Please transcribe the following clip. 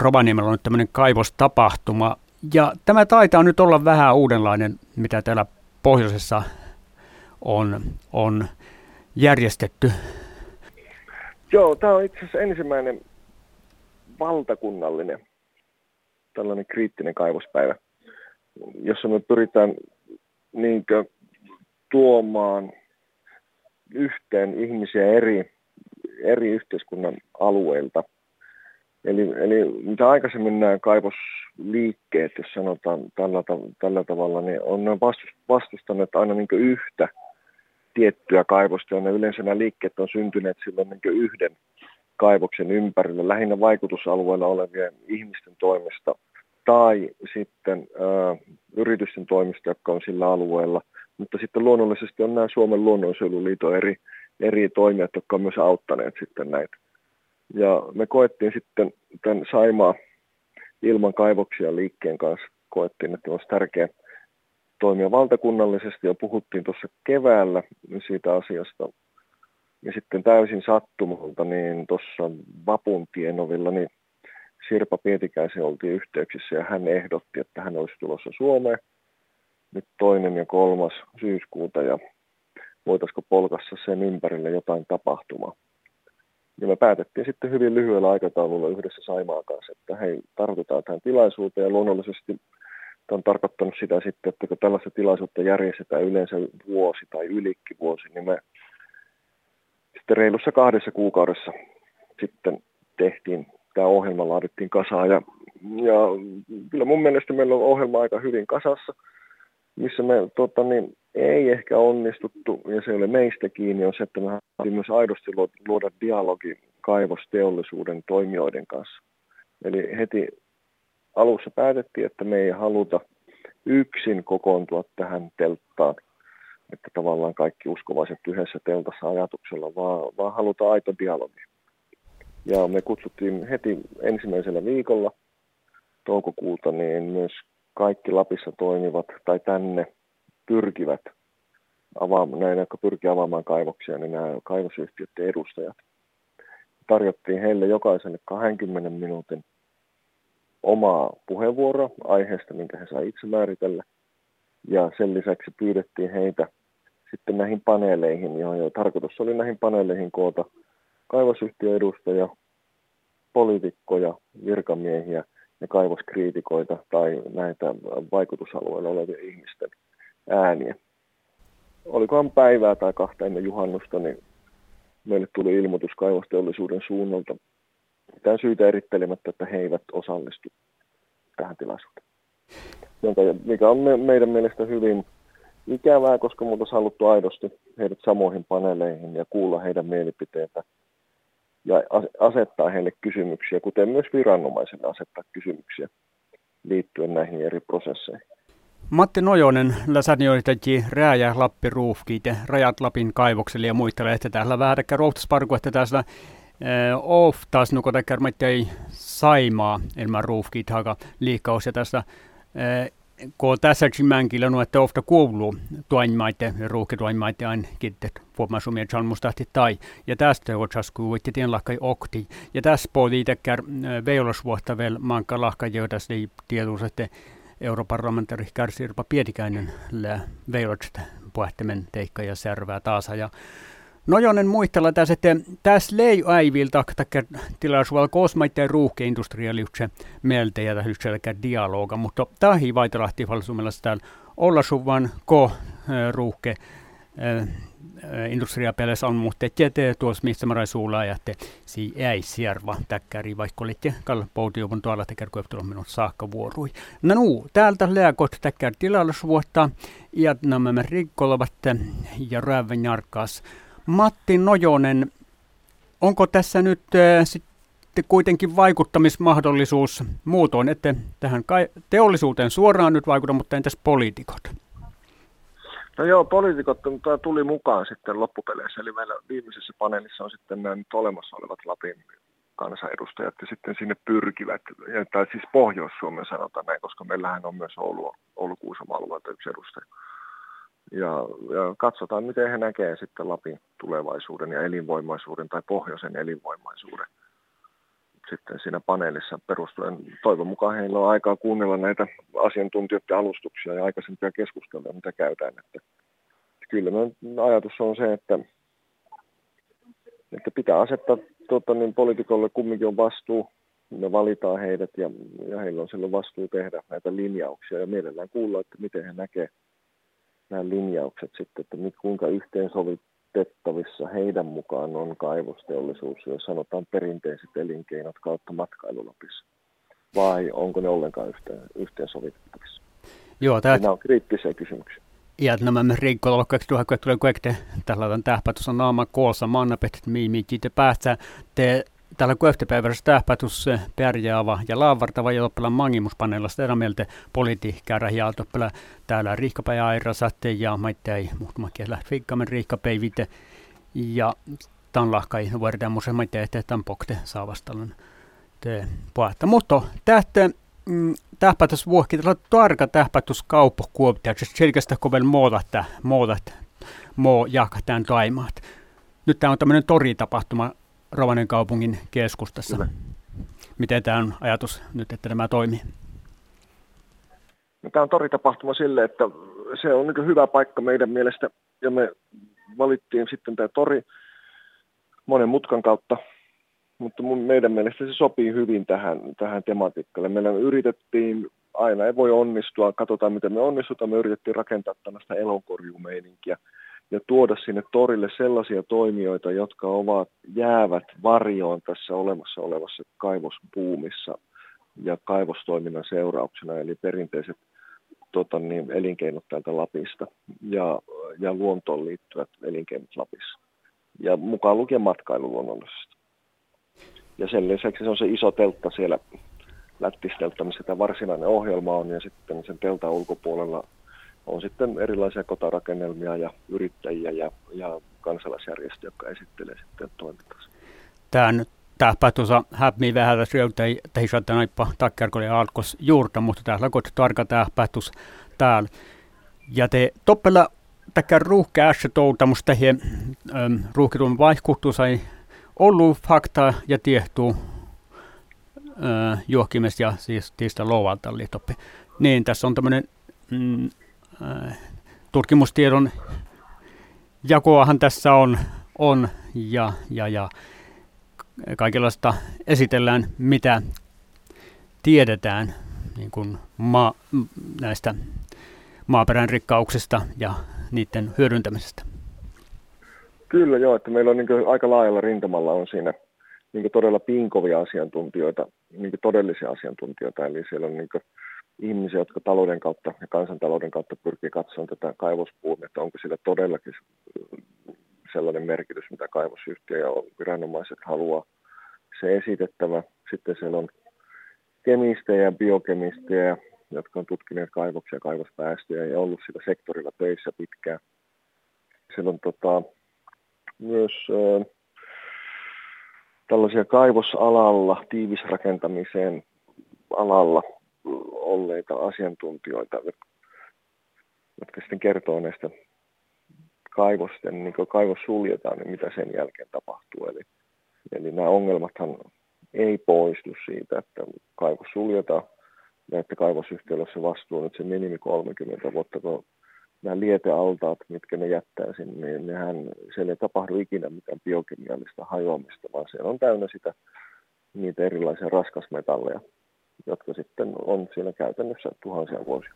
Rovaniemellä on nyt tämmöinen kaivostapahtuma. Ja tämä taitaa nyt olla vähän uudenlainen, mitä täällä pohjoisessa on, on järjestetty. Joo, tämä on itse asiassa ensimmäinen valtakunnallinen tällainen kriittinen kaivospäivä, jossa me pyritään niinkö tuomaan yhteen ihmisiä eri, eri yhteiskunnan alueilta. Eli, eli mitä aikaisemmin nämä kaivosliikkeet, jos sanotaan tällä, tällä tavalla, niin on ne vastustaneet aina niin yhtä tiettyä kaivosta, ja ne yleensä nämä liikkeet on syntyneet silloin niin yhden kaivoksen ympärille, lähinnä vaikutusalueella olevien ihmisten toimesta tai sitten ä, yritysten toimesta, jotka on sillä alueella. Mutta sitten luonnollisesti on nämä Suomen luonnonsuojeluliiton eri, eri toimijat, jotka on myös auttaneet sitten näitä. Ja me koettiin sitten tämän Saimaa ilman kaivoksia liikkeen kanssa, koettiin, että olisi tärkeää toimia valtakunnallisesti ja puhuttiin tuossa keväällä siitä asiasta. Ja sitten täysin sattumalta, niin tuossa Vapun tienovilla, niin Sirpa Pietikäisen oltiin yhteyksissä ja hän ehdotti, että hän olisi tulossa Suomeen nyt toinen ja kolmas syyskuuta ja voitaisiko polkassa sen ympärille jotain tapahtumaa. Ja me päätettiin sitten hyvin lyhyellä aikataululla yhdessä Saimaan kanssa, että hei, tartutaan tähän tilaisuuteen. Ja luonnollisesti Tämä on tarkoittanut sitä sitten, että kun tällaista tilaisuutta järjestetään yleensä vuosi tai ylikki vuosi, niin me sitten reilussa kahdessa kuukaudessa sitten tehtiin, tämä ohjelma laadittiin kasaan. Ja, ja kyllä mun mielestä meillä on ohjelma aika hyvin kasassa, missä me tota, niin, ei ehkä onnistuttu, ja se ole meistä kiinni, on se, että me haluamme myös aidosti luoda dialogi kaivosteollisuuden toimijoiden kanssa. Eli heti alussa päätettiin, että me ei haluta yksin kokoontua tähän telttaan, että tavallaan kaikki uskovaiset yhdessä teltassa ajatuksella, vaan, vaan halutaan aito dialogi. Ja me kutsuttiin heti ensimmäisellä viikolla toukokuuta niin myös kaikki Lapissa toimivat tai tänne pyrkivät avaamaan, näin, jotka pyrkii avaamaan kaivoksia, niin nämä kaivosyhtiöiden edustajat. Tarjottiin heille jokaiselle 20 minuutin omaa puheenvuoroa aiheesta, minkä he saivat itse määritellä. Ja sen lisäksi pyydettiin heitä sitten näihin paneeleihin, ja tarkoitus oli näihin paneeleihin koota kaivosyhtiöedustajia, poliitikkoja, virkamiehiä ja kaivoskriitikoita tai näitä vaikutusalueilla olevia ihmisten ääniä. Olikohan päivää tai kahta ennen juhannusta, niin meille tuli ilmoitus kaivosteollisuuden suunnalta mitään syytä erittelemättä, että he eivät osallistu tähän tilaisuuteen. Mikä on me, meidän mielestä hyvin ikävää, koska me oltaisiin haluttu aidosti heidät samoihin paneeleihin ja kuulla heidän mielipiteitä ja asettaa heille kysymyksiä, kuten myös viranomaisille asettaa kysymyksiä liittyen näihin eri prosesseihin. Matti Nojonen, läsänjoitaji Rääjä Lappi Ruufkiit ja Rajat Lapin kaivokselle ja muita että täällä vähän rohtusparku, että tässä Eh, något där man ei saimaa ilman ruufkiitaga liikkaus ja tässä eh, kun tässäkin mänkillä no, että ofta kuuluu tuonmaite ruuhkituonmaite ainakin, että voimme sumia chalmustahti tai. Ja tästä otsas kuvitti tien lahkai okti. Ja tässä puhuttiin tekär eh, veilosvuotta vielä manka lahkai, joita ei tietysti, että europarlamentari Kärsirpa Pietikäinen lää veilotsta puhettimen teikka ja servää taas. Ja Nojonen muistella tässä, että tässä lei aivilta tilaisuudella kosmaitteen ruuhkeindustrialiukse meiltä ja tähän dialoga, mutta tahi falsumella täällä olla suvan ko ruuhke industriapelessä on mutta tietää tuossa missä mä suulla ja että si ei sierva täkkäri vaikka olitte kalpoutiovun tuolla täkkär kueptulon minut saakka vuorui. No nuu, täältä lääkot täkkär tilallisuutta ja nämä rikkolavat ja räävän jarkas. Matti Nojonen, onko tässä nyt äh, sitten kuitenkin vaikuttamismahdollisuus muutoin, että tähän teollisuuteen suoraan nyt vaikuta, mutta entäs poliitikot? No joo, poliitikot tuli mukaan sitten loppupeleissä, eli meillä viimeisessä paneelissa on sitten nämä nyt olemassa olevat Lapin kansanedustajat ja sitten sinne pyrkivät, tai siis Pohjois-Suomen sanotaan näin, koska meillähän on myös Oulu, Oulu Kuusama alueelta yksi edustaja ja, ja katsotaan, miten he näkevät sitten Lapin tulevaisuuden ja elinvoimaisuuden tai pohjoisen elinvoimaisuuden. sitten siinä paneelissa perustuen. Toivon mukaan heillä on aikaa kuunnella näitä asiantuntijoiden alustuksia ja aikaisempia keskusteluja, mitä käydään. Että kyllä ajatus on se, että, että pitää asettaa tuota, niin poliitikolle kumminkin on vastuu. Me valitaan heidät ja, ja heillä on silloin vastuu tehdä näitä linjauksia ja mielellään kuulla, että miten he näkee nämä linjaukset sitten, että kuinka yhteensovitettavissa heidän mukaan on kaivosteollisuus, jos sanotaan perinteiset elinkeinot kautta matkailulapissa, vai onko ne ollenkaan yhteen, yhteensovitettavissa? Joo, tämä... Nämä on kriittisiä kysymyksiä. Ja nämä kun tulee kuekte tällä tähpätys on naama koolsa mannapet, miimi te päästä te Täällä kueftepäivässä tähpätus pärjäävä ja laavartava ja loppella mangimuspaneella sitä mieltä politiikkaa ja toppela täällä riikkapäivä aira satte ja maittai muutama kielä fiikkamen riikkapäivite ja tämän lahkai vuodetaan musen maittai että tämän pokte saavastalun te puhata. Mutta tähtä mm, tähpätys vuohki, tällä tarka tähpätys kauppakuoptia, siis selkeästi kovel muutat, muutat, muu jahkataan taimaat. Nyt tämä on tämmöinen toritapahtuma Rovanen kaupungin keskustassa. Kyllä. Miten tämä on ajatus nyt, että tämä toimii? No, tämä on toritapahtuma sille, että se on niin hyvä paikka meidän mielestä, ja me valittiin sitten tämä tori monen mutkan kautta, mutta mun, meidän mielestä se sopii hyvin tähän, tähän tematiikkalle. Meillä yritettiin, aina ei voi onnistua, katsotaan miten me onnistutaan, me yritettiin rakentaa tällaista elonkorjumeininkiä, ja tuoda sinne torille sellaisia toimijoita, jotka ovat jäävät varjoon tässä olemassa olevassa kaivospuumissa ja kaivostoiminnan seurauksena, eli perinteiset tota niin, elinkeinot täältä Lapista ja, ja luontoon liittyvät elinkeinot Lapissa. Ja mukaan lukien matkailu luonnollisesti. Ja sen lisäksi se on se iso teltta siellä Lättisteltä, missä tämä varsinainen ohjelma on, ja sitten sen teltan ulkopuolella on sitten erilaisia kotarakennelmia ja yrittäjiä ja, ja kansalaisjärjestöjä, jotka esittelee sitten toimintansa. Tämän tähpä tuossa häpmi vähän sieltä, ei saada naippa takkarkolle alkos juurta, mutta täällä on tarka tähpätus täällä. Ja te toppella ässä touta, musta he ruuhkitun vaihkuhtu sai ollut fakta ja tiehtuu juokimesta ja siis tiistä loualta toppe. Niin, tässä on tämmöinen mm, Äh, tutkimustiedon jakoahan tässä on, on ja, ja, ja kaikenlaista esitellään, mitä tiedetään niin kuin maa, näistä maaperän rikkauksista ja niiden hyödyntämisestä. Kyllä joo, että meillä on niin aika laajalla rintamalla on siinä niin todella pinkovia asiantuntijoita, niin todellisia asiantuntijoita, eli siellä on niin ihmisiä, jotka talouden kautta ja kansantalouden kautta pyrkii katsomaan tätä kaivospuun, että onko sillä todellakin sellainen merkitys, mitä kaivosyhtiö ja viranomaiset haluaa se esitettävä. Sitten siellä on kemistejä ja biokemistejä, jotka on tutkineet kaivoksia ja kaivospäästöjä ja ollut sillä sektorilla töissä pitkään. Siellä on tota, myös äh, tällaisia kaivosalalla, tiivisrakentamiseen alalla olleita asiantuntijoita, jotka sitten kertoo näistä kaivosten, niin kun kaivos suljetaan, niin mitä sen jälkeen tapahtuu. Eli, eli nämä ongelmathan ei poistu siitä, että kaivos suljetaan ja että kaivosyhtiöllä vastuu nyt se minimi 30 vuotta, kun nämä lietealtaat, mitkä ne jättää sinne, niin nehän, siellä ei tapahdu ikinä mitään biokemiallista hajoamista, vaan siellä on täynnä sitä, niitä erilaisia raskasmetalleja, jotka sitten on siellä käytännössä tuhansia vuosia.